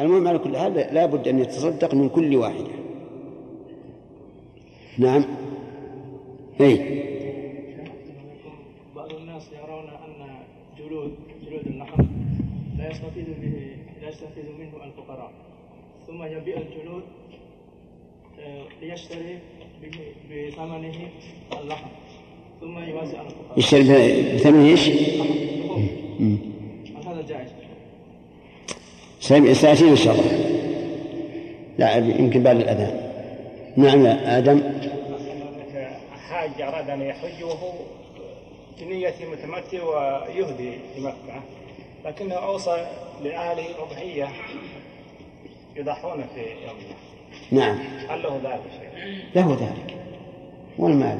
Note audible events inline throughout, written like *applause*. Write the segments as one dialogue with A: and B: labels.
A: المهم على كل حال لا بد أن يتصدق من كل واحدة نعم. أي
B: بعض الناس يرون أن جلود جلود لا يستفيد به لا يستفيد منه الفقراء. ثم يبيع الجلود آه، ليشتري بثمنه اللحم ثم يوزع على الفقراء.
A: يشتري بثمن
B: إيش؟
A: سيأتينا إن شاء الله لا يمكن بعد الأذان. نعم يا آدم.
C: حاج أراد أن يحج وهو بنية متمتع ويهدي لمكة لكنه أوصى لأهله أضحية يضحون في يوم
A: نعم.
C: هل له ذلك شيء؟
A: له ذلك. والمال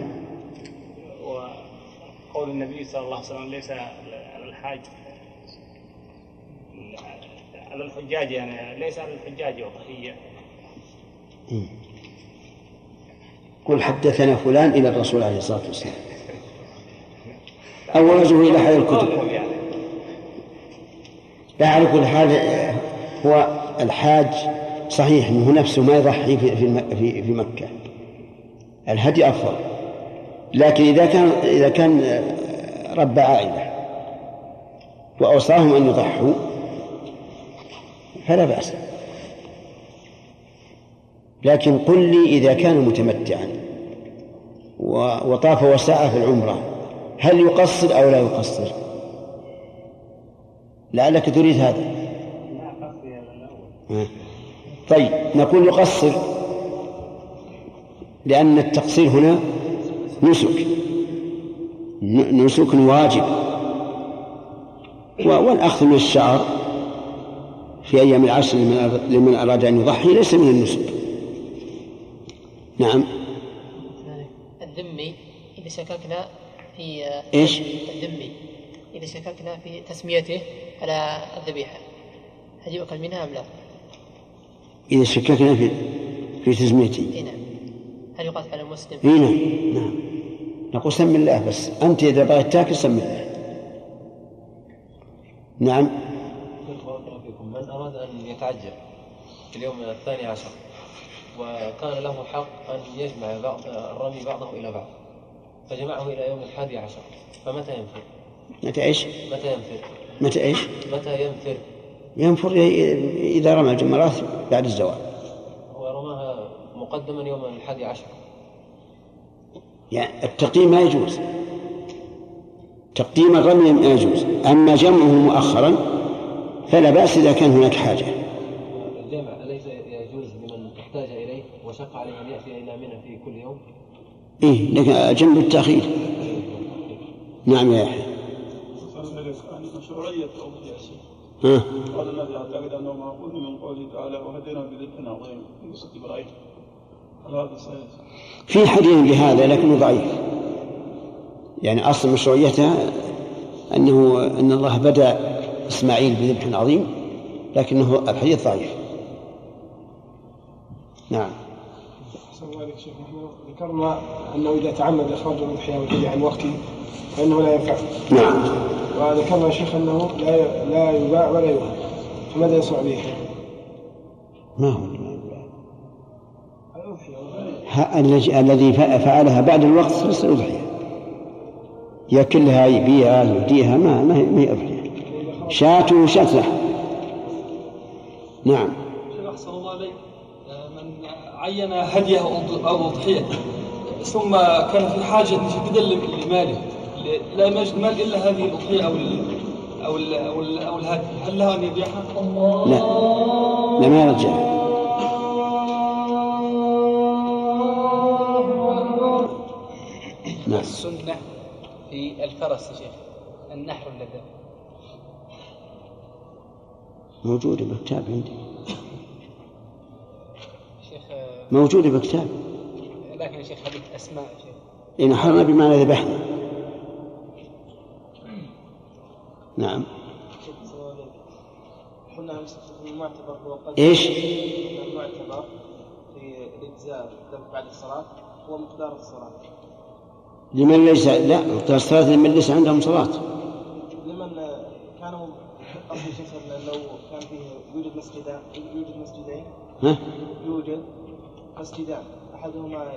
C: وقول النبي صلى الله عليه وسلم ليس على الحاج. على الحجاج يعني ليس على الحجاج أضحية
A: قل حدثنا فلان إلى الرسول عليه الصلاة والسلام. أو وجهه إلى حال الكتب. لا على كل حال هو الحاج صحيح إنه نفسه ما يضحي في في في مكة. الهدي أفضل. لكن إذا كان إذا كان رب عائلة وأوصاهم أن يضحوا فلا بأس. لكن قل لي إذا كان متمتعا وطاف وسعى في العمرة هل يقصر أو لا يقصر؟ لعلك تريد هذا. طيب نقول يقصر لأن التقصير هنا نسك. نسك واجب. والأخذ من الشعر. في أيام العشر لمن أراد أن يضحي ليس من النسك. نعم.
D: الذمي إذا شككنا في
A: إيش؟
D: الذمي إذا شككنا في تسميته على الذبيحة. هل يؤكل منها أم لا؟
A: إذا شككنا في في تسميتي.
D: إي نعم. هل يقاس على المسلم؟
A: إي نعم. نعم. نقول سم الله بس. أنت إذا بغيت تاكل سم الله. نعم.
E: أراد أن يتعجل في اليوم الثاني عشر وكان له حق أن يجمع بعض الرمي بعضه إلى بعض فجمعه إلى يوم الحادي عشر فمتى ينفر؟
A: متى إيش؟
E: متى ينفر؟
A: متى إيش؟
E: متى ينفر؟
A: ينفر إذا رمى الجمرات بعد الزوال
E: ورماها مقدما يوم الحادي عشر
A: يعني التقديم ما يجوز تقديم الرمي ما يجوز أما جمعه مؤخرا فلا بأس إذا كان هناك حاجة
E: الجمع أليس يجوز لمن احتاج إليه وشق عليه أن يأتي إلى منى في كل يوم؟
A: إيه لكن الجمع بالتأخير نعم يا يحيى
F: مشروعية
A: ها
F: قال النبي يعتقد انه ماخوذ من قوله تعالى وهدينا بذبح عظيم في قصه إبراهيم هل هذا صحيح؟
A: في حديث بهذا لكنه ضعيف يعني أصل مشروعيتها أنه أن الله بدأ إسماعيل بذبح عظيم لكنه الحديث ضعيف. نعم.
G: ذكرنا أنه إذا تعمد إخراج الاضحيه والهدي عن وقته فإنه لا ينفع.
A: نعم.
G: وذكرنا يا شيخ أنه لا لا يباع ولا يوهب فماذا يصنع به؟
A: ما هو الذي فعلها بعد الوقت ليس أضحية يأكلها يبيعها يهديها ما ما هي ما هي أضحية. شاة وشاة لحم نعم.
H: شيخ أحسن الله عليك آه، من عين هديه أو- أو أضحية ثم كان في حاجة شديدة لماله لا يجد مال إلا هذه الأضحية أو ال أو ال أو, ال أو الهدي. هل له أن يبيعها؟
A: لا. لا ما يرجع. نعم.
I: السنة في الفرس يا شيخ النحر اللذة
A: موجودة بكتاب عندي. موجودة بكتاب
I: لكن يا شيخ هذه أسماء شيخ.
A: إن حرنا بمعنى ذبحنا. نعم.
J: قلنا المعتبر هو
A: إيش؟
J: المعتبر في الإجزاء الذبح بعد الصلاة هو مقدار الصلاة.
A: لمن ليس لا مقدار الصلاة لمن ليس عندهم صلاة.
J: لمن كانوا شيخ لو كان فيه يوجد مسجدان يوجد مسجدين؟
A: ها؟
J: يوجد مسجدان أحدهما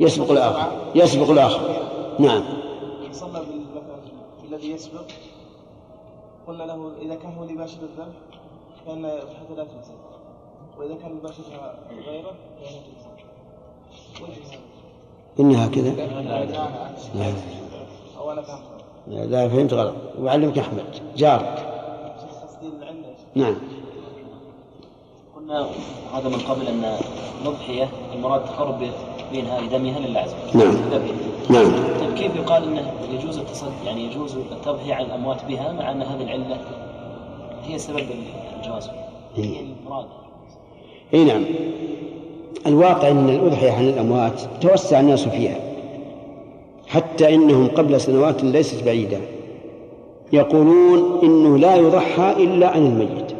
A: يسبق الآخر يسبق الآخر. نعم.
J: صلى بالمكان الذي يسبق. قلنا له إذا كان هو اللي باشر الذنب فإن اضحيته لا تجزي وإذا كان باشرها غيره وجه هذا.
A: إنها كذا. نعم.
J: أو أنا فهمت
A: لا فهمت غلط. وعلمك أحمد. جارك. نعم.
K: قلنا هذا من قبل أن الاضحيه المراد تقرب بينها لدمها لله عز وجل
A: نعم. نعم.
K: طيب كيف يقال إنه يجوز التصدي يعني يجوز التضحية عن الأموات بها مع أن هذه العلة هي سبب الجواز؟ هي المراد.
A: اي نعم. الواقع إن الأضحية عن الأموات توسع الناس فيها. حتى إنهم قبل سنوات ليست بعيدة. يقولون إنه لا يضحى إلا عن الميت.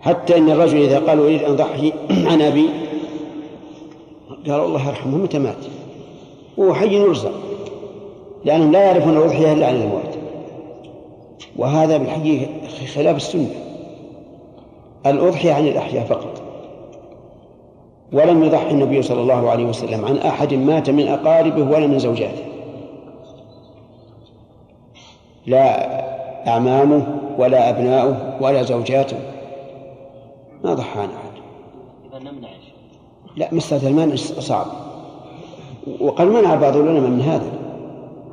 A: حتى إن الرجل إذا قال أريد أن أضحي *clears throat* عن أبي قال الله يرحمه متى مات؟ وهو حي يرزق لأنهم لا يعرفون الأضحية إلا عن الاموات وهذا بالحقيقة خلاف السنة. الأضحية عن الأحياء فقط. ولم يضحي النبي صلى الله عليه وسلم عن أحد مات من أقاربه ولا من زوجاته. لا أعمامه ولا أبناؤه ولا زوجاته. ما ضحى عن أحد.
K: إذا نمنع.
A: لا مسألة المنع صعب. وقد منع بعض العلماء من هذا.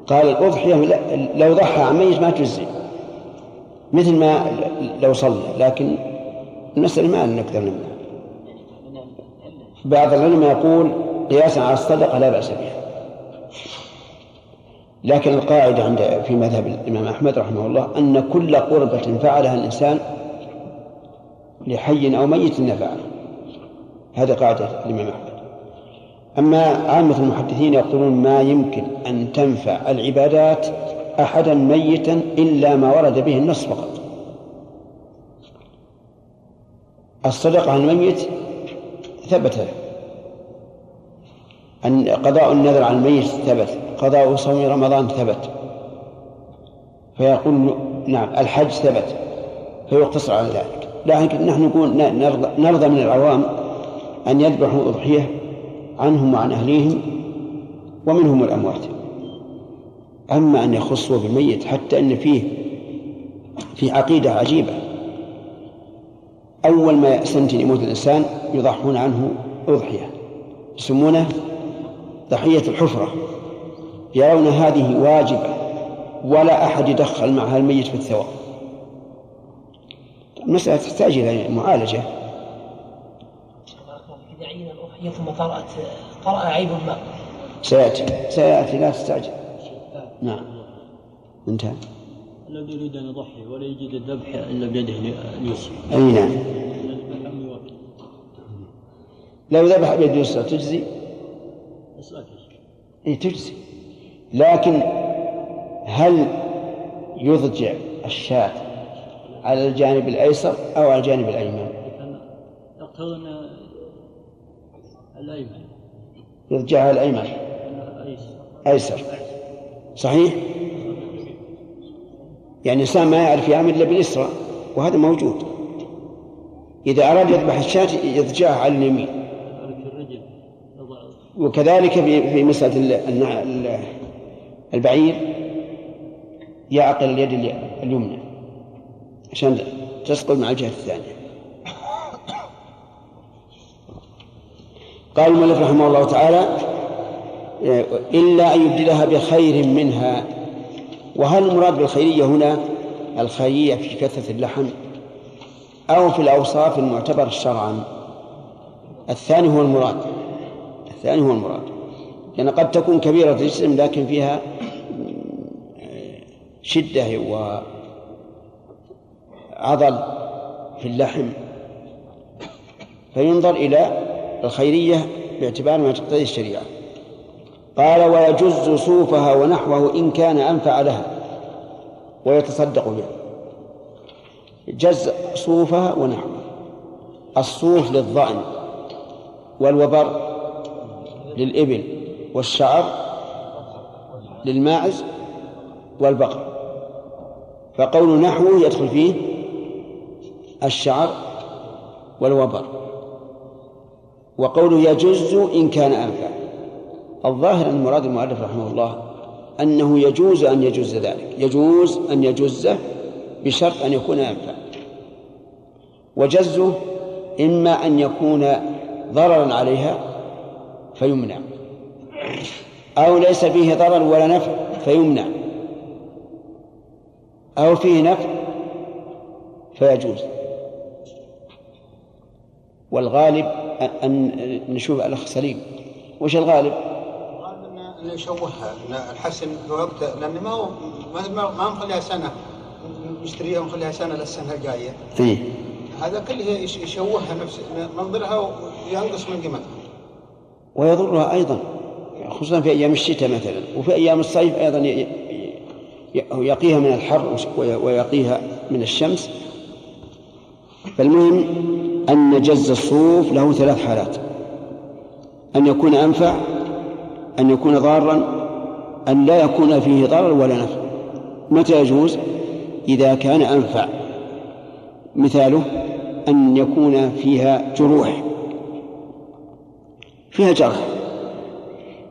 A: قال الأضحية لو ضحى عن ميت ما تجزي. مثل ما لو صلى لكن المسألة ما نقدر نمنع بعض العلماء يقول قياسا على الصدقة لا بأس بها. لكن القاعدة عند في مذهب الإمام أحمد رحمه الله أن كل قربة فعلها الإنسان لحي أو ميت نفعه هذا قاعدة الإمام أحمد. أما عامة المحدثين يقولون ما يمكن أن تنفع العبادات أحدا ميتا إلا ما ورد به النص فقط. الصدقة عن الميت ثبت أن قضاء النذر عن الميت ثبت قضاء صوم رمضان ثبت. فيقول نعم الحج ثبت. فيقتصر على ذلك. لكن نحن نقول نرضى, من العوام أن يذبحوا أضحية عنهم وعن أهليهم ومنهم الأموات. أما أن يخصوا بالميت حتى أن فيه في عقيدة عجيبة. أول ما سنة يموت الإنسان يضحون عنه أضحية يسمونه ضحية الحفرة. يرون هذه واجبة ولا أحد يدخل معها الميت في الثواب. المسألة تحتاج إلى معالجة.
D: إذا عين الأضحية ثم طرأت طرأ عيب ما.
A: سيأتي سيأتي لا تستعجل. نعم. انتهى.
L: الذي يريد أن يضحي ولا يجد الذبح إلا بيده اليسرى.
A: أي نعم. لو ذبح بيد اليسرى تجزي؟
L: أسألك
A: إي تجزي. لكن هل يضجع الشاة على الجانب الأيسر أو على الجانب الأيمن؟
L: يقتضي أن الأيمن.
A: يضجعها الأيمن.
L: أيسر.
A: صحيح؟ يعني الإنسان ما يعرف يعمل إلا باليسرى وهذا موجود. إذا أراد يذبح الشاة يضجعها على اليمين. وكذلك في مسألة البعير يعقل اليد الي- اليمنى عشان تسقط مع الجهة الثانية. قال المؤلف رحمه الله تعالى إلا أن يبدلها بخير منها. وهل المراد بالخيرية هنا الخيرية في كثرة اللحم أو في الأوصاف المعتبرة شرعا الثاني هو المراد. الثاني هو المراد. لأن قد تكون كبيرة الجسم لكن فيها شدة وعضل في اللحم. فينظر إلى الخيرية باعتبار ما تقتضي الشريعة. قال ويجز صوفها ونحوه إن كان أنفع لها. ويتصدق بها. جز صوفها ونحوه. الصوف للظأن والوبر للإبل والشعر للماعز والبقر. فقول نحوه يدخل فيه الشعر والوبر. وقوله يجز إن كان أنفع. الظاهر أن مراد المؤلف رحمه الله أنه يجوز أن يجوز ذلك. يجوز أن يجزه بشرط أن يكون أنفع. وجزه إما أن يكون ضررا عليها فيمنع. أو ليس فيه ضرر ولا نفع فيمنع. أو فيه نفع فيجوز. والغالب أن نشوف الأخ سليم. وش الغالب؟
M: الغالب أنه يشوهها أن الحسن وقت لأن ما هو ما ما مخليها سنة. نشتريها ونخليها سنة للسنة الجاية.
A: إيه؟
M: هذا كله يشوهها نفس منظرها وينقص من قيمتها.
A: ويضرها أيضا خصوصا في أيام الشتاء مثلا وفي أيام الصيف أيضا يقيها من الحر ويقيها من الشمس. فالمهم أن جز الصوف له ثلاث حالات أن يكون أنفع أن يكون ضارا أن لا يكون فيه ضرر ولا نفع. متى يجوز؟ إذا كان أنفع. مثاله أن يكون فيها جروح. فيها جرح.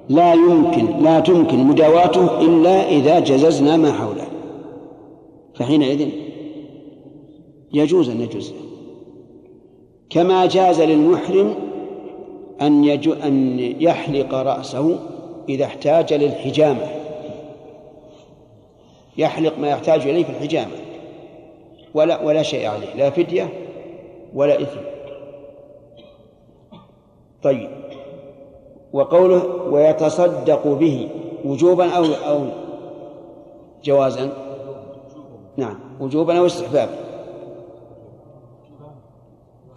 A: لا يمكن لا تمكن مداواته إلا إذا جززنا ما حوله. فحينئذ يجوز أن نجزه كما جاز للمحرم أن يجو أن يحلق رأسه إذا احتاج للحجامة. يحلق ما يحتاج إليه في الحجامة. ولا ولا شيء عليه لا فدية ولا إثم. طيب. وقوله ويتصدق به وجوبا أو أو جوازا. نعم وجوبا أو استحبابا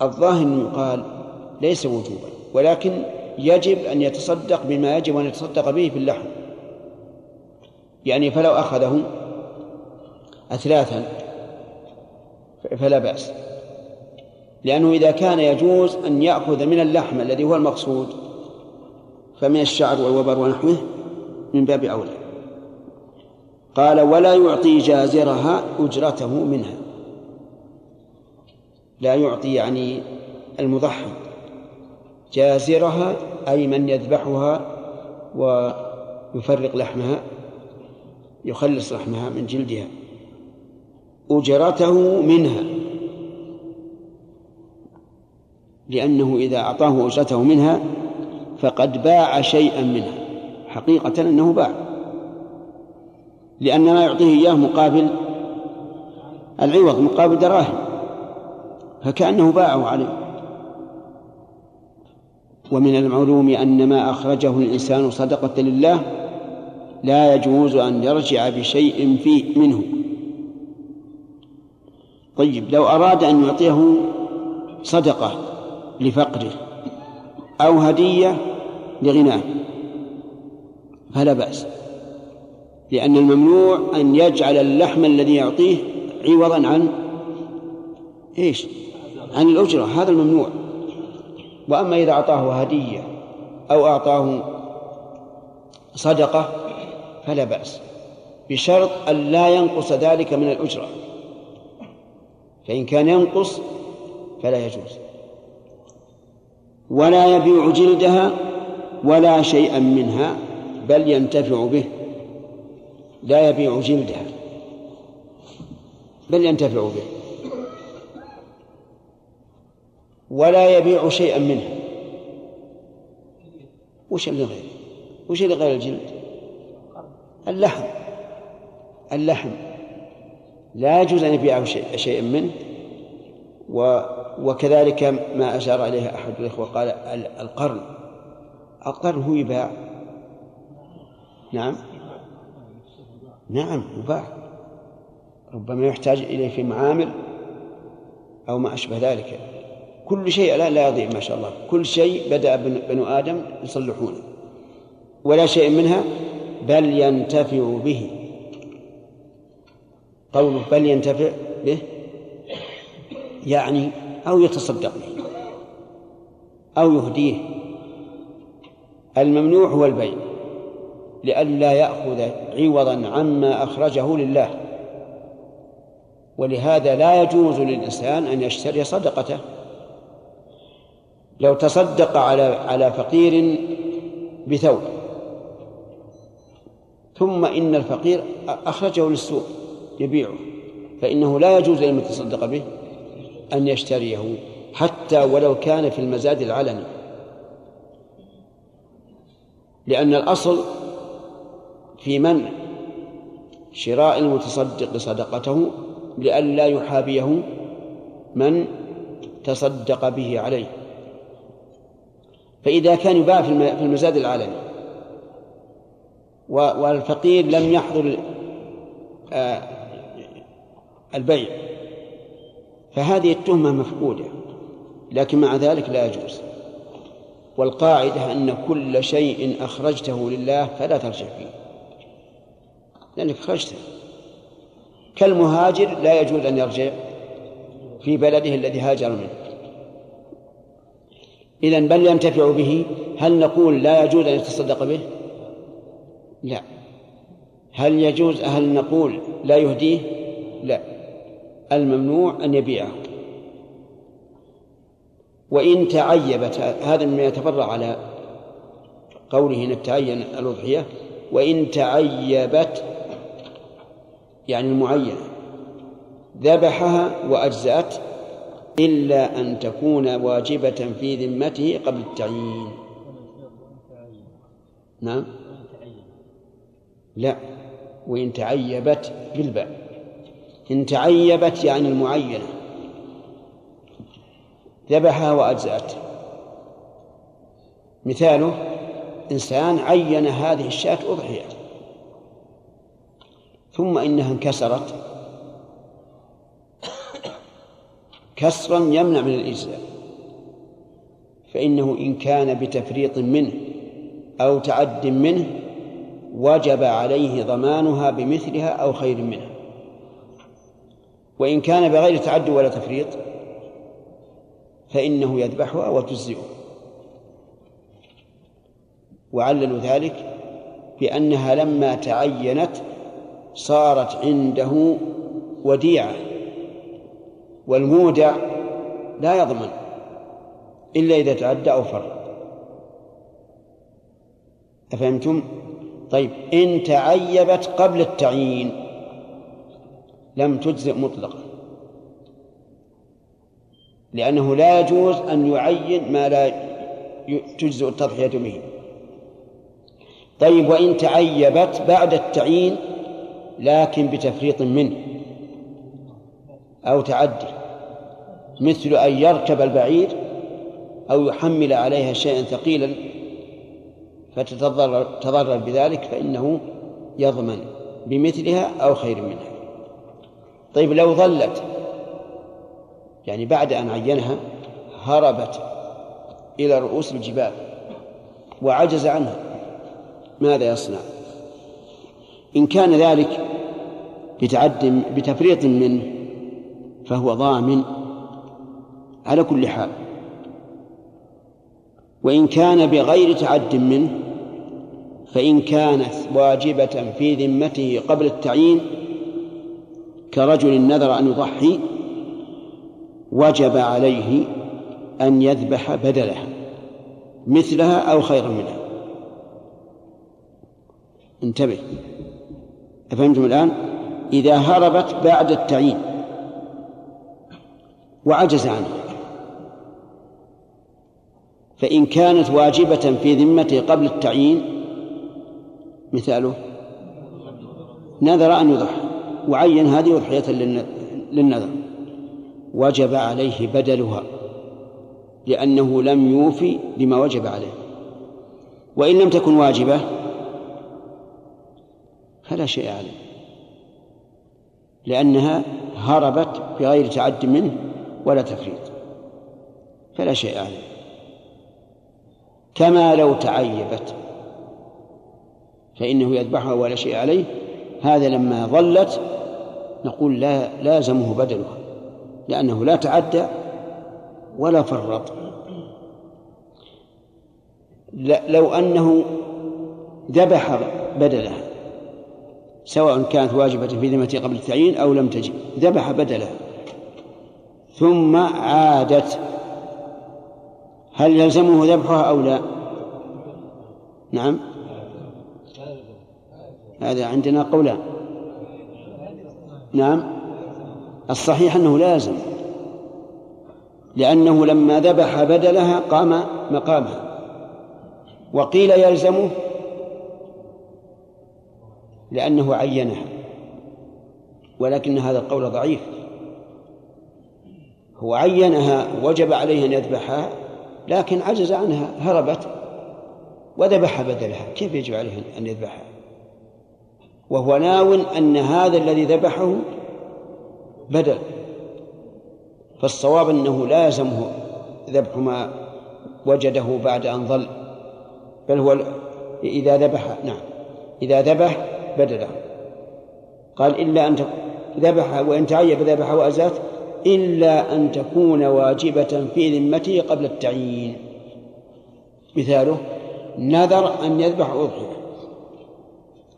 A: الظاهر أنه يقال ليس وجوبا ولكن يجب أن يتصدق بما يجب أن يتصدق به في اللحم. يعني فلو أخذه أثلاثا فلا بأس. لأنه إذا كان يجوز أن يأخذ من اللحم الذي هو المقصود فمن الشعر والوبر ونحوه من باب أولى. قال ولا يعطي جازرها أجرته منها. لا يعطي يعني المضحي. جازرها أي من يذبحها ويفرق لحمها يخلص لحمها من جلدها. أجرته منها لأنه إذا أعطاه أجرته منها فقد باع شيئا منها. حقيقة أنه باع. لأن ما يعطيه إياه مقابل العوض مقابل دراهم. فكأنه باعه عليه. ومن المعلوم أن ما أخرجه الإنسان صدقة لله لا يجوز أن يرجع بشيء فيه منه. طيب لو أراد أن يعطيه صدقة لفقره أو هدية لغناه. فلا بأس. لأن الممنوع أن يجعل اللحم الذي يعطيه عوضا عن إيش؟ عن الأجرة. هذا الممنوع. وأما إذا أعطاه هدية أو أعطاه صدقة فلا بأس. بشرط أن لا ينقص ذلك من الأجرة. فإن كان ينقص فلا يجوز. ولا يبيع جلدها ولا شيئا منها بل ينتفع به لا يبيع جلدها بل ينتفع به ولا يبيع شيئا منها وش اللي غير؟ وش اللي غير الجلد؟ اللحم. اللحم. لا يجوز أن يبيع شيء شيئا منه. و وكذلك ما أشار عليه أحد الإخوة قال القرن. القرن هو يباع. نعم؟ نعم يباع. ربما يحتاج إليه في معامل أو ما أشبه ذلك. كل شيء لا, لا يضيع ما شاء الله. كل شيء بدأ بنو آدم يصلحونه ولا شيء منها بل ينتفع به. قوله بل ينتفع به يعني أو يتصدق به أو يهديه. الممنوع هو البيع لئلا يأخذ عوضا عما أخرجه لله. ولهذا لا يجوز للإنسان أن يشتري صدقته. لو تصدق على على فقير بثوب ثم إن الفقير أخرجه للسوق يبيعه فإنه لا يجوز لمن تصدق به أن يشتريه حتى ولو كان في المزاد العلني. لأن الأصل في منع شراء المتصدق صدقته لئلا يحابيه من تصدق به عليه. فإذا كان يباع في المزاد العلني والفقير لم يحضر آه، البيع فهذه التهمة مفقودة لكن مع ذلك لا يجوز. والقاعدة أن كل شيء أخرجته لله فلا ترجع فيه. لأنك أخرجته. كالمهاجر لا يجوز أن يرجع في بلده الذي هاجر منه. إذا بل ينتفع به. هل نقول لا يجوز أن يتصدق به؟ لا. هل يجوز هل نقول لا يهديه؟ لا. الممنوع أن يبيعه. وإن تعيبت هذا مما يتفرع على قوله إن تعين الأضحية وإن تعيبت يعني المعينة ذبحها وأجزأت إلا أن تكون واجبة في ذمته قبل التعيين. نعم. لا وإن تعيبت بالباء. إن تعيبت يعني المعينة. ذبحها وأجزأت. مثاله إنسان عين هذه الشاة أضحية ثم إنها انكسرت. كسرا يمنع من الإجزاء. فإنه إن كان بتفريط منه أو تعد منه وجب عليه ضمانها بمثلها أو خير منها. وإن كان بغير تعد ولا تفريط فإنه يذبحها وتجزئه وعللوا ذلك بأنها لما تعينت صارت عنده وديعة والمودع لا يضمن إلا إذا تعدى أو فرط أفهمتم؟ طيب إن تعيبت قبل التعيين لم تجزئ مطلقا. لأنه لا يجوز أن يعين ما لا تجزئ التضحية به. طيب وإن تعيبت بعد التعيين لكن بتفريط منه أو تعدي مثل أن يركب البعير أو يحمل عليها شيئا ثقيلا فتتضرر بذلك فإنه يضمن بمثلها أو خير منها. طيب لو ظلت يعني بعد أن عينها هربت إلى رؤوس الجبال وعجز عنها ماذا يصنع؟ إن كان ذلك بتعد بتفريط منه فهو ضامن على كل حال. وإن كان بغير تعد منه فإن كانت واجبة في ذمته قبل التعيين كرجل نذر أن يضحي وجب عليه أن يذبح بدلها مثلها أو خيرا منها. انتبه. أفهمتم الآن؟ إذا هربت بعد التعيين وعجز عنه فإن كانت واجبة في ذمته قبل التعيين مثاله نذر أن يضحي وعين هذه أضحية للنذر. وجب عليه بدلها لأنه لم يوفي بما وجب عليه. وإن لم تكن واجبة فلا شيء عليه لأنها هربت بغير تعد منه ولا تفريط فلا شيء عليه. كما لو تعيبت فإنه يذبحها ولا شيء عليه. هذا لما ظلت نقول لا لازمه بدلها. لأنه لا تعدى ولا فرط. لو أنه ذبح بدلها سواء كانت واجبة في ذمته قبل التعيين أو لم تجب ذبح بدلها ثم عادت. هل يلزمه ذبحها أو لا؟ نعم. هذا عندنا قولان. نعم. الصحيح أنه لازم لأنه لما ذبح بدلها قام مقامها. وقيل يلزمه لأنه عينها ولكن هذا القول ضعيف. هو عينها وجب عليه أن يذبحها لكن عجز عنها هربت وذبح بدلها. كيف يجب عليه أن يذبحها؟ وهو ناو أن هذا الذي ذبحه بدل فالصواب أنه لازمه ذبح ما وجده بعد أن ظل. بل هو إذا ذبح نعم. إذا ذبح بدله. قال إلا أن ذبح وإن تعيب ذبح وأزات إلا أن تكون واجبة في ذمته قبل التعيين. مثاله نذر أن يذبح أضحية.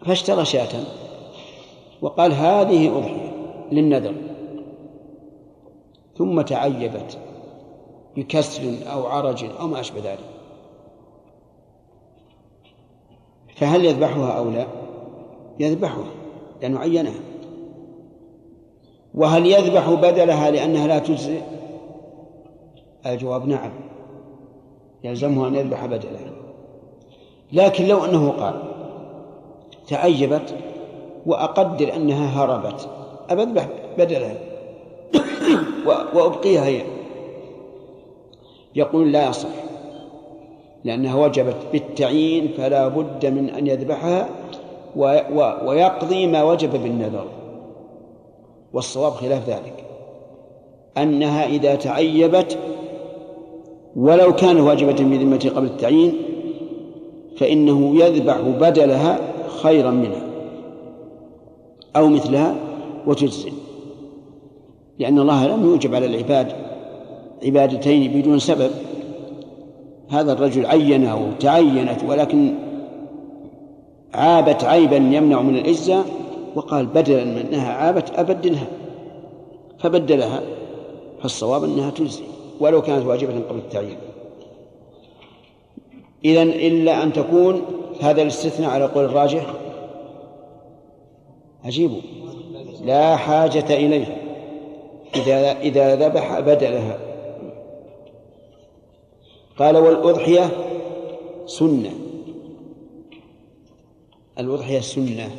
A: فاشترى شاة. وقال هذه أضحية للنذر. ثم تعيبت بكسر أو عرج أو ما أشبه ذلك. فهل يذبحها أو لا؟ يذبحها لأنه عينها. وهل يذبح بدلها لأنها لا تجزئ؟ الجواب نعم. يلزمه أن يذبح بدلها. لكن لو أنه قال تعيبت وأقدر أنها هربت أبذبح بدلها؟ وأبقيها هي. يقول لا يصح لأنها وجبت بالتعيين فلا بد من أن يذبحها ويقضي ما وجب بالنذر. والصواب خلاف ذلك. أنها إذا تعيبت ولو كان واجبة بذمته قبل التعيين فإنه يذبح بدلها خيرا منها أو مثلها وتجزي لأن الله لم يوجب على العباد عبادتين بدون سبب. هذا الرجل عينه وتعينت ولكن عابت عيبا يمنع من الإجزاء وقال بدلا من أنها عابت أبدلها فبدلها فالصواب أنها تجزي ولو كانت واجبة قبل التعيين. إذا إلا أن تكون هذا الاستثناء على قول الراجح؟ عجيب. لا حاجة إليه. إذا إذا ذبح بدلها قال والأضحية سنة. الأضحية سنة.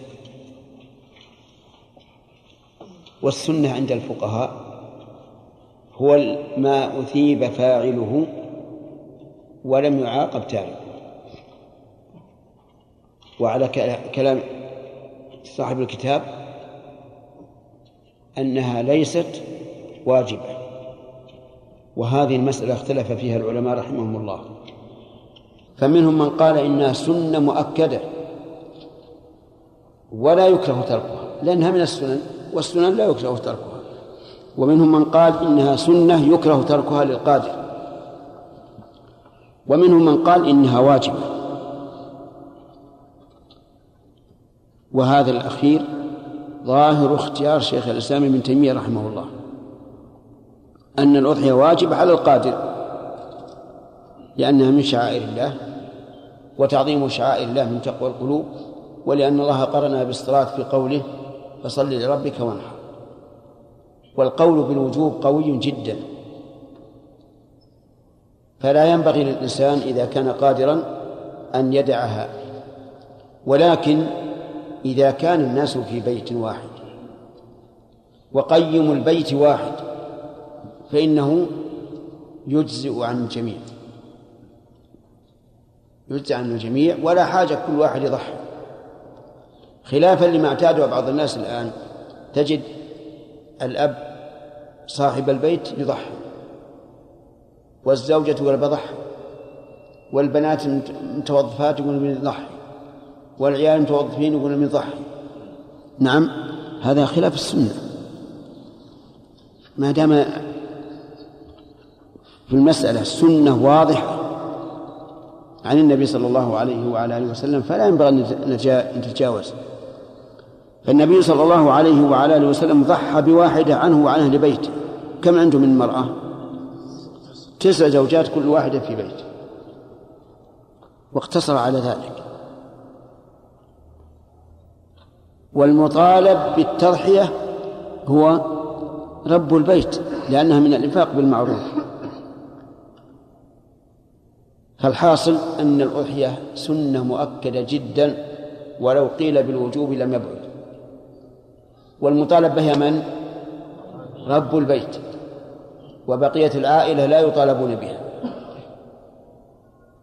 A: والسنة عند الفقهاء هو ما أثيب فاعله ولم يعاقب تاركه. وعلى كلام صاحب الكتاب أنها ليست واجبة وهذه المسألة اختلف فيها العلماء رحمهم الله. فمنهم من قال إنها سنة مؤكدة ولا يكره تركها لأنها من السنن والسنن لا يكره تركها. ومنهم من قال إنها سنة يكره تركها للقادر. ومنهم من قال إنها واجبة وهذا الأخير ظاهر اختيار شيخ الإسلام ابن تيمية رحمه الله. أن الأضحية واجبة على القادر لأنها من شعائر الله وتعظيم شعائر الله من تقوى القلوب ولأن الله قرنها بالصلاة في قوله فصل لربك وانحر والقول بالوجوب قوي جدا. فلا ينبغي للإنسان إذا كان قادرا أن يدعها ولكن إذا كان الناس في بيت واحد وقيم البيت واحد فإنه يجزئ عن الجميع. يجزئ عن الجميع ولا حاجة كل واحد يضحي. خلافا لما اعتاده بعض الناس الآن تجد الأب صاحب البيت يضحي والزوجة والبضح والبنات متوظفات يقولون يضحي والعيال متوظفين يقولون يضحي نعم هذا خلاف السنة. ما دام في المسألة السنة واضحة عن النبي صلى الله عليه وعلى آله وسلم فلا ينبغي أن نتجاوز. فالنبي صلى الله عليه وعلى آله وسلم ضحى بواحدة عنه وعن أهل بيته. كم عنده من مرأة؟ تسع زوجات كل واحدة في بيته واقتصر على ذلك. والمطالب بالتضحية هو رب البيت لأنها من الإنفاق بالمعروف. فالحاصل أن الاضحيه سنة مؤكدة جدا ولو قيل بالوجوب لم يبعد. والمطالب بها من؟ رب البيت. وبقية العائلة لا يطالبون بها.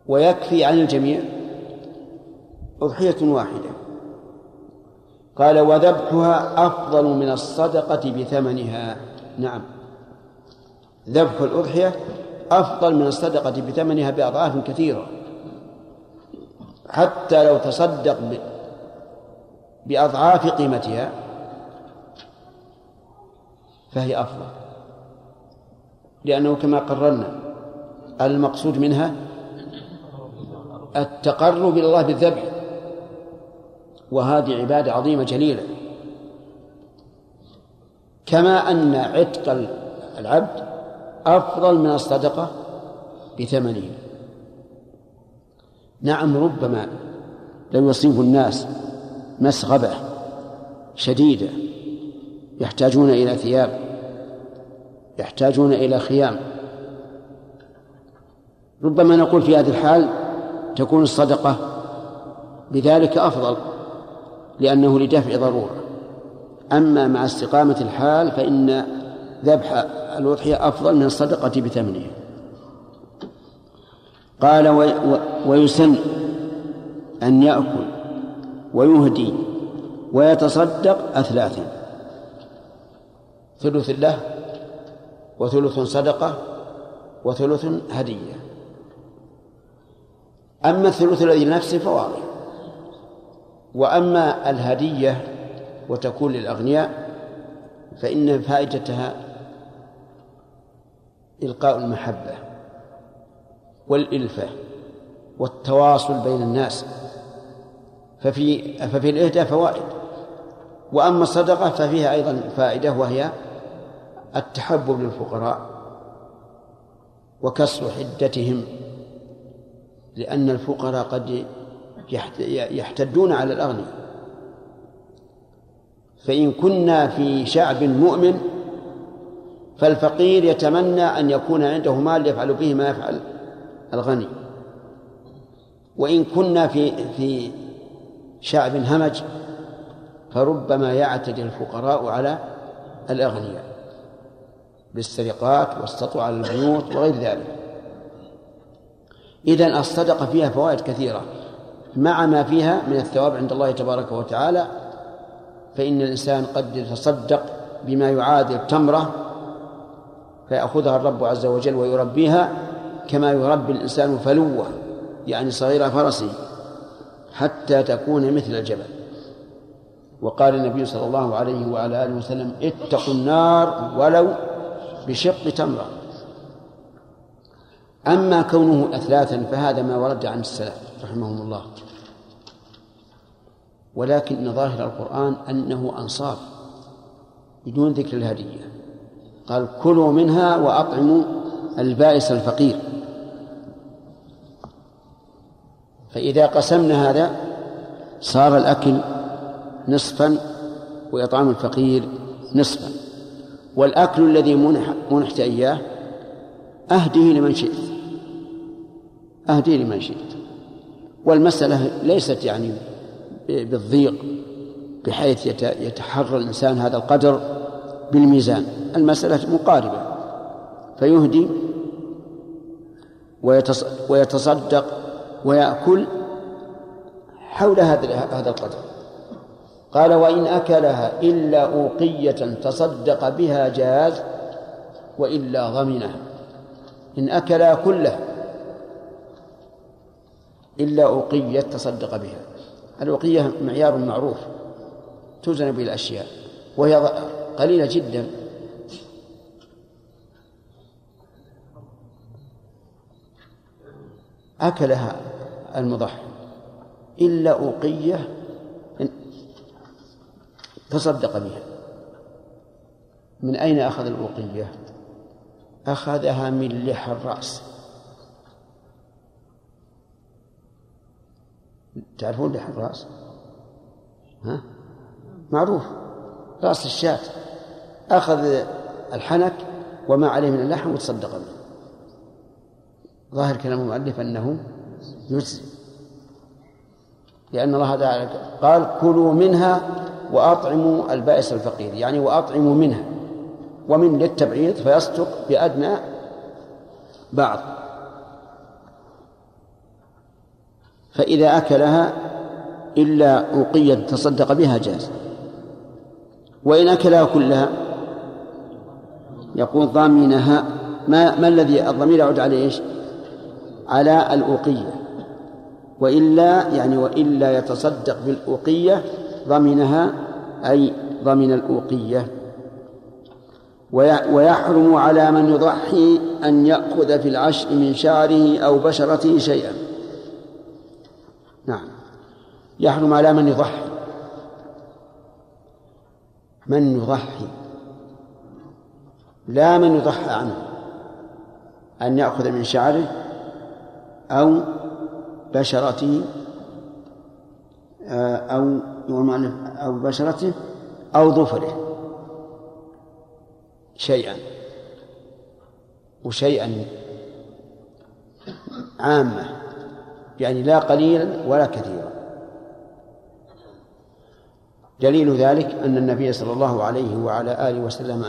A: ويكفي عن الجميع أضحية واحدة. قال وذبحها أفضل من الصدقة بثمنها. نعم. ذبح الأضحية أفضل من الصدقة بثمنها بأضعاف كثيرة. حتى لو تصدق بأضعاف قيمتها فهي أفضل. لأنه كما قررنا المقصود منها التقرب إلى الله بالذبح. وهذه عبادة عظيمة جليلة. كما أن عتق العبد أفضل من الصدقة بثمنه. نعم ربما لو يصيب الناس مسغبة شديدة يحتاجون إلى ثياب يحتاجون إلى خيام. ربما نقول في هذه الحال تكون الصدقة بذلك أفضل لأنه لدفع ضرورة. أما مع استقامة الحال فإن ذبح الأضحية أفضل من الصدقة بثمنها قال ويسن أن يأكل ويهدي ويتصدق أثلاثا ثلث له وثلث صدقة وثلث هدية. أما الثلث الذي لنفسه فواضح. وأما الهدية وتكون للأغنياء فإن فائدتها إلقاء المحبة والإلفة والتواصل بين الناس ففي ففي الإهداء فوائد. وأما الصدقة ففيها أيضا فائدة وهي التحبب للفقراء وكسر حدتهم لأن الفقراء قد يحتدون على الأغنياء. فإن كنا في شعب مؤمن فالفقير يتمنى أن يكون عنده مال يفعل به ما يفعل الغني. وإن كنا في في شعب همج فربما يعتدي الفقراء على الأغنياء بالسرقات والسطو على البيوت وغير ذلك. إذن الصدقة فيها فوائد كثيرة. مع ما فيها من الثواب عند الله تبارك وتعالى فإن الإنسان قد يتصدق بما يعادل تمرة فيأخذها الرب عز وجل ويربيها كما يربي الإنسان فلوة يعني صغير فرسه حتى تكون مثل الجبل. وقال النبي صلى الله عليه وعلى آله وسلم اتقوا النار ولو بشق تمرة. أما كونه أثلاثا فهذا ما ورد عن السلف رحمهم الله. ولكن ظاهر القرآن أنه أنصاف بدون ذكر الهدية. قال كلوا منها وأطعموا البائس الفقير. فإذا قسمنا هذا صار الأكل نصفا وإطعام الفقير نصفا. والأكل الذي منح منحت إياه أهديه لمن شئت. أهديه لمن شئت. والمسألة ليست يعني بالضيق بحيث يتحرى الإنسان هذا القدر بالميزان. المسألة مقاربة. فيهدي ويتصدق ويأكل حول هذا هذا القدر. قال وإن أكلها إلا أوقية تصدق بها جاز وإلا ضمنه إن أكلها كله إلا أوقية تصدق بها. الأوقية معيار معروف توزن به الأشياء وهي قليلة جدا. أكلها المضحي. إلا أوقية تصدق بها. من أين أخذ الأوقية؟ أخذها من لحى الرأس. تعرفون لحى الرأس؟ ها؟ معروف. رأس الشاة. أخذ الحنك وما عليه من اللحم وتصدق به. ظاهر كلام المؤلف أنه يجزي. لأن الله تعالى قال كلوا منها وأطعموا البائس الفقير يعني وأطعموا منها. ومن للتبعيض فيصدق بأدنى بعض. فإذا أكلها إلا أوقية تصدق بها جاز. وإن أكلها كلها يقول ضامنها ما ما الذي الضمير يعود على إيش؟ على الأوقية. وإلا يعني وإلا يتصدق بالأوقية ضمنها أي ضمن الأوقية. ويحرم على من يضحي أن يأخذ في العشر من شعره أو بشرته شيئا. نعم. يحرم على من يضحي. من يضحي. لا من يضحى عنه أن يأخذ من شعره أو بشرته آه، أو أو بشرته أو ظفره شيئا وشيئا عامة يعني لا قليلا ولا كثيرا. دليل ذلك أن النبي صلى الله عليه وعلى آله وسلم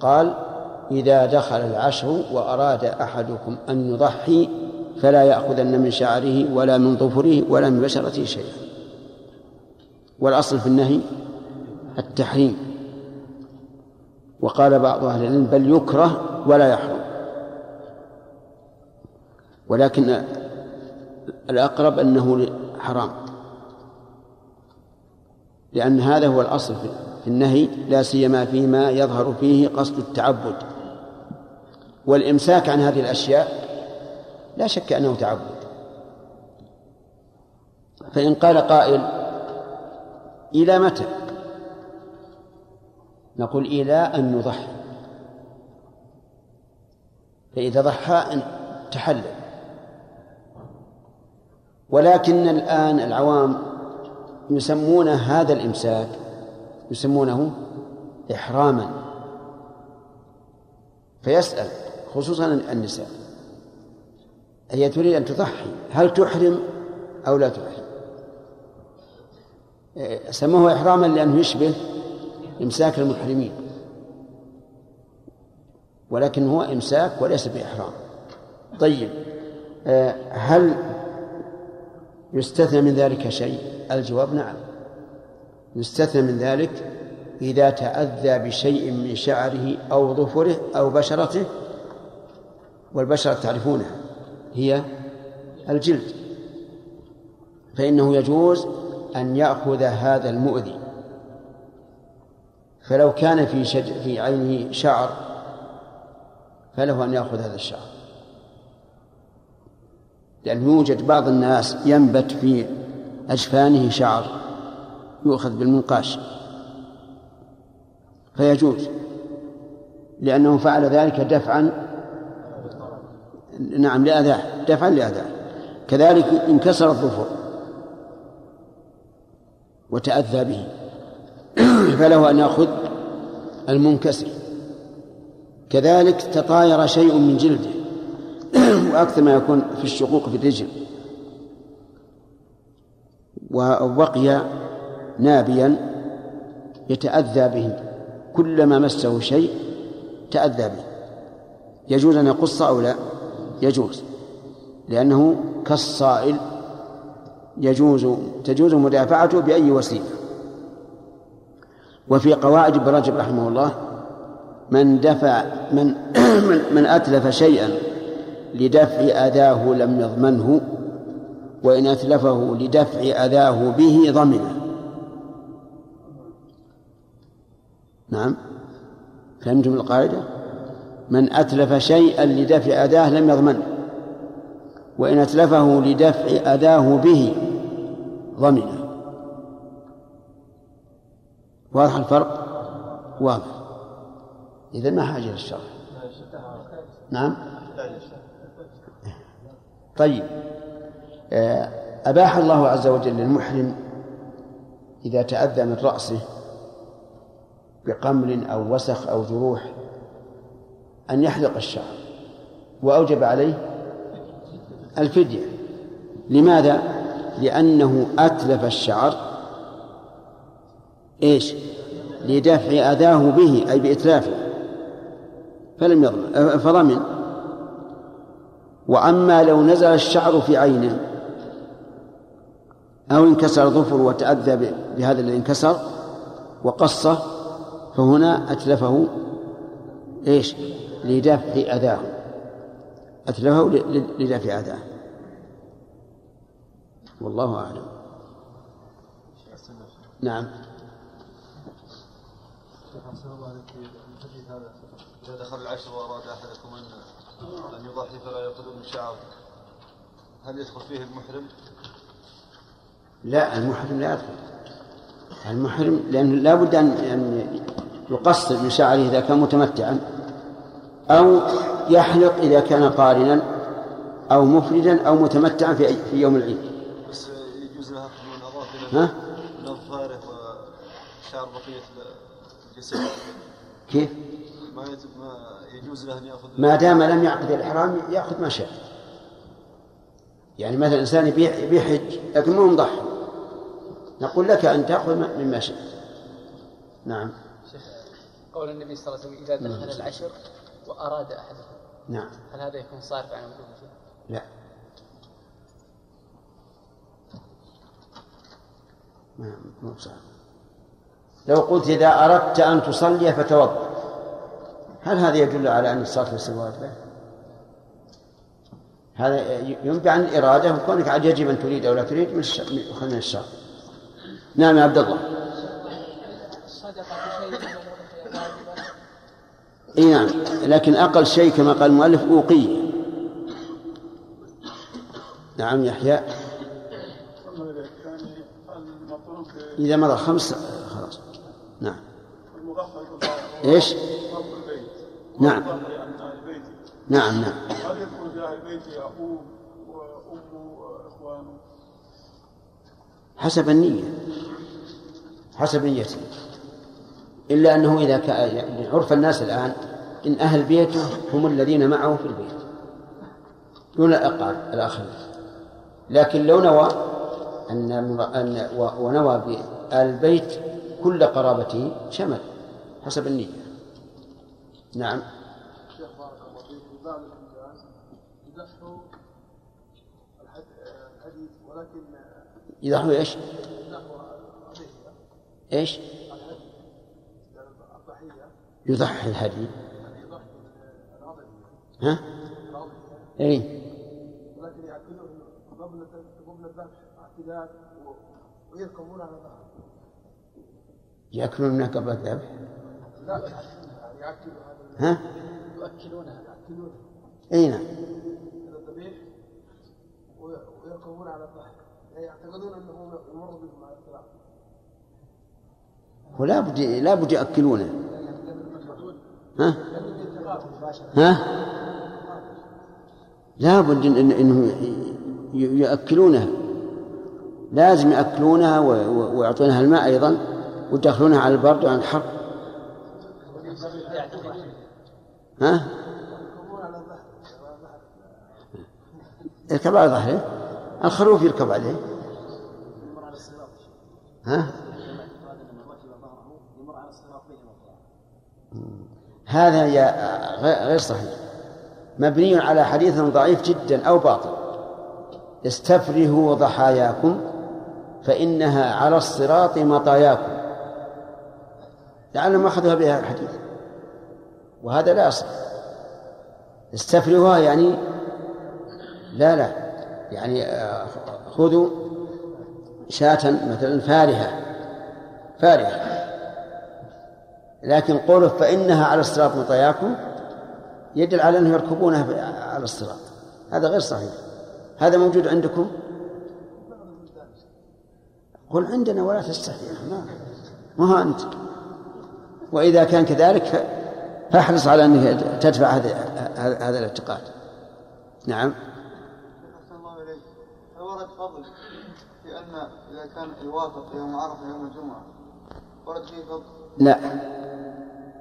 A: قال إذا دخل العشر وأراد أحدكم أن يضحي فلا يأخذن من شعره ولا من ظفره ولا من بشرته شيئا. والأصل في النهي التحريم. وقال بعض أهل العلم بل يكره ولا يحرم. ولكن الأقرب أنه حرام. لأن هذا هو الأصل في النهي لا سيما فيما يظهر فيه قصد التعبد. والإمساك عن هذه الأشياء لا شك أنه تعبد. فإن قال قائل إلى متى؟ نقول إلى أن نضحي. فإذا ضحى تحلل. ولكن الآن العوام يسمون هذا الإمساك يسمونه إحراما. فيسأل خصوصا النساء. هي تريد أن تضحي. هل تحرم أو لا تحرم؟ سموه إحراما لأنه يشبه إمساك المحرمين. ولكن هو إمساك وليس بإحرام. طيب هل يستثنى من ذلك شيء؟ الجواب نعم. يستثنى من ذلك إذا تأذى بشيء من شعره أو ظفره أو بشرته والبشرة تعرفونها هي الجلد. فإنه يجوز أن يأخذ هذا المؤذي. فلو كان في شج... في عينه شعر فله أن يأخذ هذا الشعر. لأنه يوجد بعض الناس ينبت في أجفانه شعر يؤخذ بالمنقاش. فيجوز لأنه فعل ذلك دفعا نعم لأذاه دفعا لأذاه كذلك انكسر الظفر وتأذى به. *clears throat* فله أن يأخذ المنكسر. كذلك تطاير شيء من جلده. *clears throat* وأكثر ما يكون في الشقوق في الرجل. وبقي نابيا يتأذى به. كلما مسه شيء تأذى به. يجوز أن يقص أو لا؟ يجوز لأنه كالصائل يجوز تجوز مدافعته بأي وسيلة. وفي قواعد ابن رجب رحمه الله من دفع من *clears throat* من أتلف شيئا لدفع أذاه لم يضمنه وإن أتلفه لدفع أذاه به ضمنه. نعم. فهمتم القاعدة؟ من أتلف شيئا لدفع أذاه لم يضمنه وإن أتلفه لدفع أذاه به ضمنه واضح الفرق؟ واضح. إذا ما حاجة للشرح. نعم. طيب. آه، أباح الله عز وجل للمحرم إذا تأذى من رأسه بقمل أو وسخ أو جروح أن يحلق الشعر وأوجب عليه الفدية لماذا؟ لأنه أتلف الشعر إيش؟ لدفع أذاه به أي بإتلافه فلم يضمن فضمن وأما لو نزل الشعر في عينه أو انكسر ظفر وتأذى بهذا الذي انكسر وقصه فهنا أتلفه إيش لدفع أذاه. أتلفه لدفع أذاه. والله أعلم. نعم.
N: إذا دخل العشر وأراد أحدكم أن أن يضحي فلا يأخذ من شعر هل يدخل فيه المحرم؟
A: لا المحرم لا يدخل. المحرم لأنه لا بد أن يقصر من شعره إذا كان متمتعا. أو يحلق إذا كان قارنا أو مفردا أو متمتعا في في يوم العيد.
N: بس يجوز له من أظافره
A: ها؟
N: من أظفاره وشعر بقية الجسد.
A: كيف؟
N: ما ما يجوز له أن يأخذ
A: ما دام لم يعقد الإحرام يأخذ ما شاء. يعني مثلا إنسان بيحج لكن مو مضحي نقول لك أن تأخذ مما شئت. نعم.
I: قول النبي صلى الله عليه وسلم إذا دخل العشر وأراد أحدهم.
A: نعم.
I: هل هذا يكون صارف عن وجوبه؟
A: لا. ما مو صعب لو قلت إذا أردت أن تصلي فتوضأ. هل هذا يدل على أن الصلاة ليست واجبة؟ هذا ينبع عن الإرادة وكونك عاد يجب أن تريد أو لا تريد من من الشرع نعم يا عبد الله. إي نعم. لكن أقل شيء كما قال المؤلف اوقيه نعم يحيى. إذا مضى خمس خلاص. نعم. إيش؟ نعم. نعم نعم.
F: هل يدخل في أهل بيته ابوه وامه واخوانه؟
A: حسب النية. حسب نيته إلا أنه إذا كان يعني عرف الناس الآن إن أهل بيته هم الذين معه في البيت دون الأقارب الآخرين لكن لو نوى أن أن ونوى بآل البيت كل قرابته شمل حسب النية نعم
O: شيخ بارك الله فيك الحديث ولكن
A: يضحوا
O: إيش؟
A: إيش؟ يضحي الهدي ها؟ اي
O: ولكن قبل الذبح اعتداد ويركبون على ظهره
A: يأكلون منها قبل الذبح؟
O: لا ياكلوا
A: ها؟
O: يؤكلونها ياكلونها
A: اي نعم.
O: الذبيح ويركبون على يعني يعتقدون انه يمر بهم على الصراط
A: ولا بد لا بد يأكلونه. ها؟ ها؟ لا بد إن إنه يأكلونها لازم يأكلونها ويعطونها الماء أيضا ويدخلونها على البرد وعلى الحر ها؟ يركب على ظهره الخروف يركب عليه ها؟ هذا غير صحيح. مبني على حديث ضعيف جدا أو باطل. استفرهوا ضحاياكم فإنها على الصراط مطاياكم. لعلهم أخذوها بهذا الحديث. وهذا لا يصح استفرهوها يعني لا لا. يعني خذوا شاة مثلا فارهة. فارهة. لكن قوله فإنها على الصراط مطاياكم يدل على أنهم يركبونها على الصراط. هذا غير صحيح. هذا موجود عندكم؟ قل عندنا ولا تستحي. ما ما هو أنت. وإذا كان كذلك فاحرص على أنك تدفع هذا هذا الاعتقاد. نعم.
N: ورد في أن إذا كان يوافق يوم عرفة يوم الجمعة ورد فيه فضل.
A: لا.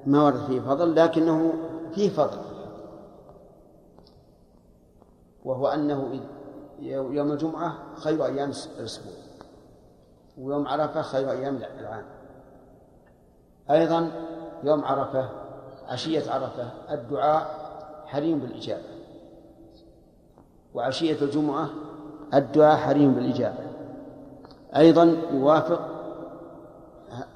A: ما ورد فيه فضل لكنه فيه فضل. وهو أنه يوم الجمعة خير أيام الأسبوع ويوم عرفة خير أيام العام. أيضا يوم عرفة عشية عرفة الدعاء حريم بالإجابة. وعشية الجمعة الدعاء حريم بالإجابة. أيضا يوافق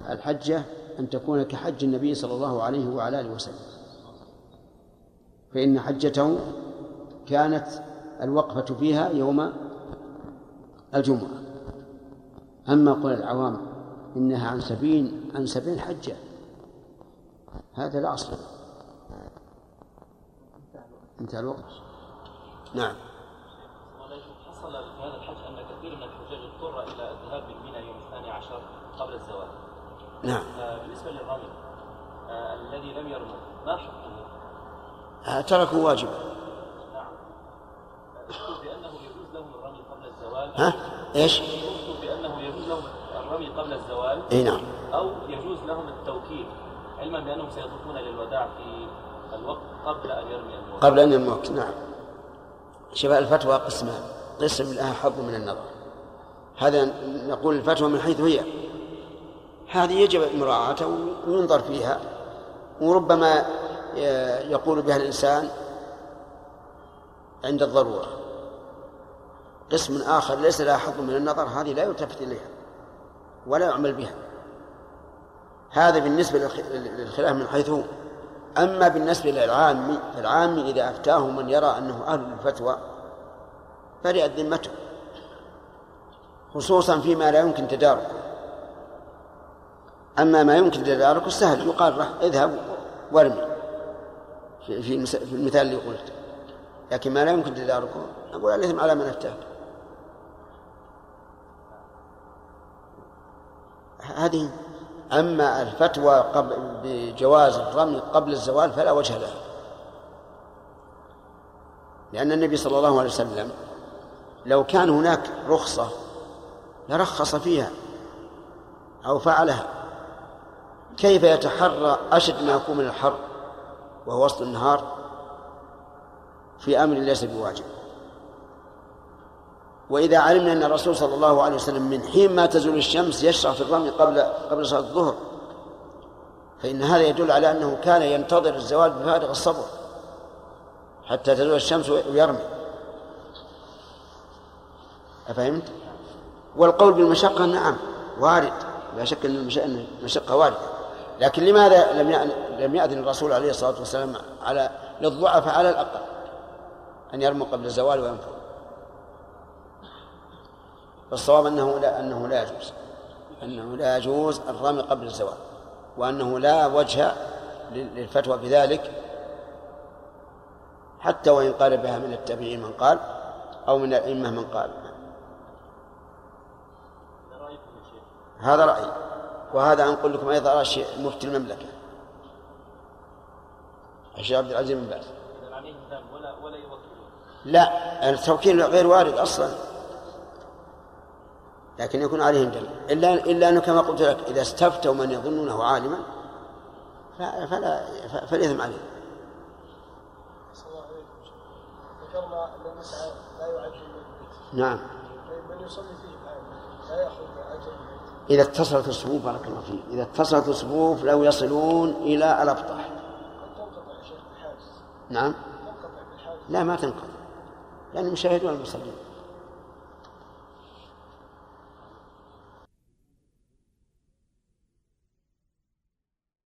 A: الحجة أن تكون كحج النبي صلى الله عليه وعلى آله وسلم. فإن حجته كانت الوقفة فيها يوم الجمعة. أما قول العوام إنها عن سبيل عن سبيل حجة هذا لا أصل. انتهى الوقت. نعم
P: حصل في هذا الحج أن كثير من الحجاج اضطر إلى الذهاب من منى يوم الثاني عشر قبل الزواج
A: نعم.
P: آه، بالنسبة للرمي آه، الذي لم يرمي ما حكمه؟
A: تركوا واجبا
P: نعم. بأنه يجوز لهم الرمي قبل الزوال.
A: ها؟
P: إيش؟ بأنه يجوز لهم الرمي قبل الزوال.
A: إي نعم.
P: أو يجوز لهم التوكيل علما بأنهم سيطوفون للوداع في الوقت قبل أن يرمي الموت.
A: قبل أن يموت نعم. شباب الفتوى قسمان. قسم لها حظ من النظر. هذا نقول الفتوى من حيث هي. هذه يجب مراعاتها وينظر فيها وربما يقول بها الإنسان عند الضرورة. قسم آخر ليس لها حظ من النظر هذه لا يلتفت إليها ولا يعمل بها. هذا بالنسبة للخلاف من حيث هو. أما بالنسبة للعام العام إذا أفتاه من يرى أنه أهل للفتوى برئت ذمته خصوصا فيما لا يمكن تداركه. أما ما يمكن تداركه سهل يقال له اذهب وارمي. في في المثال اللي قلت. لكن ما لا يمكن تداركه أقول الإثم على من أفتاك هذه أما الفتوى قبل بجواز الرمي قبل الزوال فلا وجه لها لأن النبي صلى الله عليه وسلم لو كان هناك رخصة لرخص فيها أو فعلها. كيف يتحرى أشد ما يكون من الحر وهو وسط النهار في أمر ليس بواجب. وإذا علمنا أن الرسول صلى الله عليه وسلم من حين ما تزول الشمس يشرع في الرمي قبل قبل صلاة الظهر فإن هذا يدل على أنه كان ينتظر الزوال بفارغ الصبر حتى تزول الشمس ويرمي. أفهمت؟ والقول بالمشقة نعم وارد. لا شك أن المشقة واردة. لكن لماذا لم لم يأذن الرسول عليه الصلاة والسلام على للضعف على الأقل؟ أن يرموا قبل الزوال وينفر فالصواب أنه لا أنه لا يجوز. أنه لا يجوز الرمي قبل الزوال. وأنه لا وجه للفتوى بذلك. حتى وإن قال بها من التابعين من قال أو من الأئمة من قال. هذا رأيي. وهذا أنقل لكم أيضا رأي مفتي المملكة. الشيخ عبد العزيز بن باز لا التوكيل غير وارد أصلا. لكن يكون عليهم دم إلا إلا أنه كما قلت لك إذا استفتوا من يظنونه عالما فلا فالإثم عليه.
O: ذكرنا أن المسعى لا
A: نعم
O: من يصلي فيه الآن لا يأخذ أجر
A: إذا اتصلت الصفوف بارك الله فيك. إذا اتصلت الصفوف لو يصلون إلى الأبطح. نعم. لا ما تنقطع. لأنهم يشاهدون المصلين.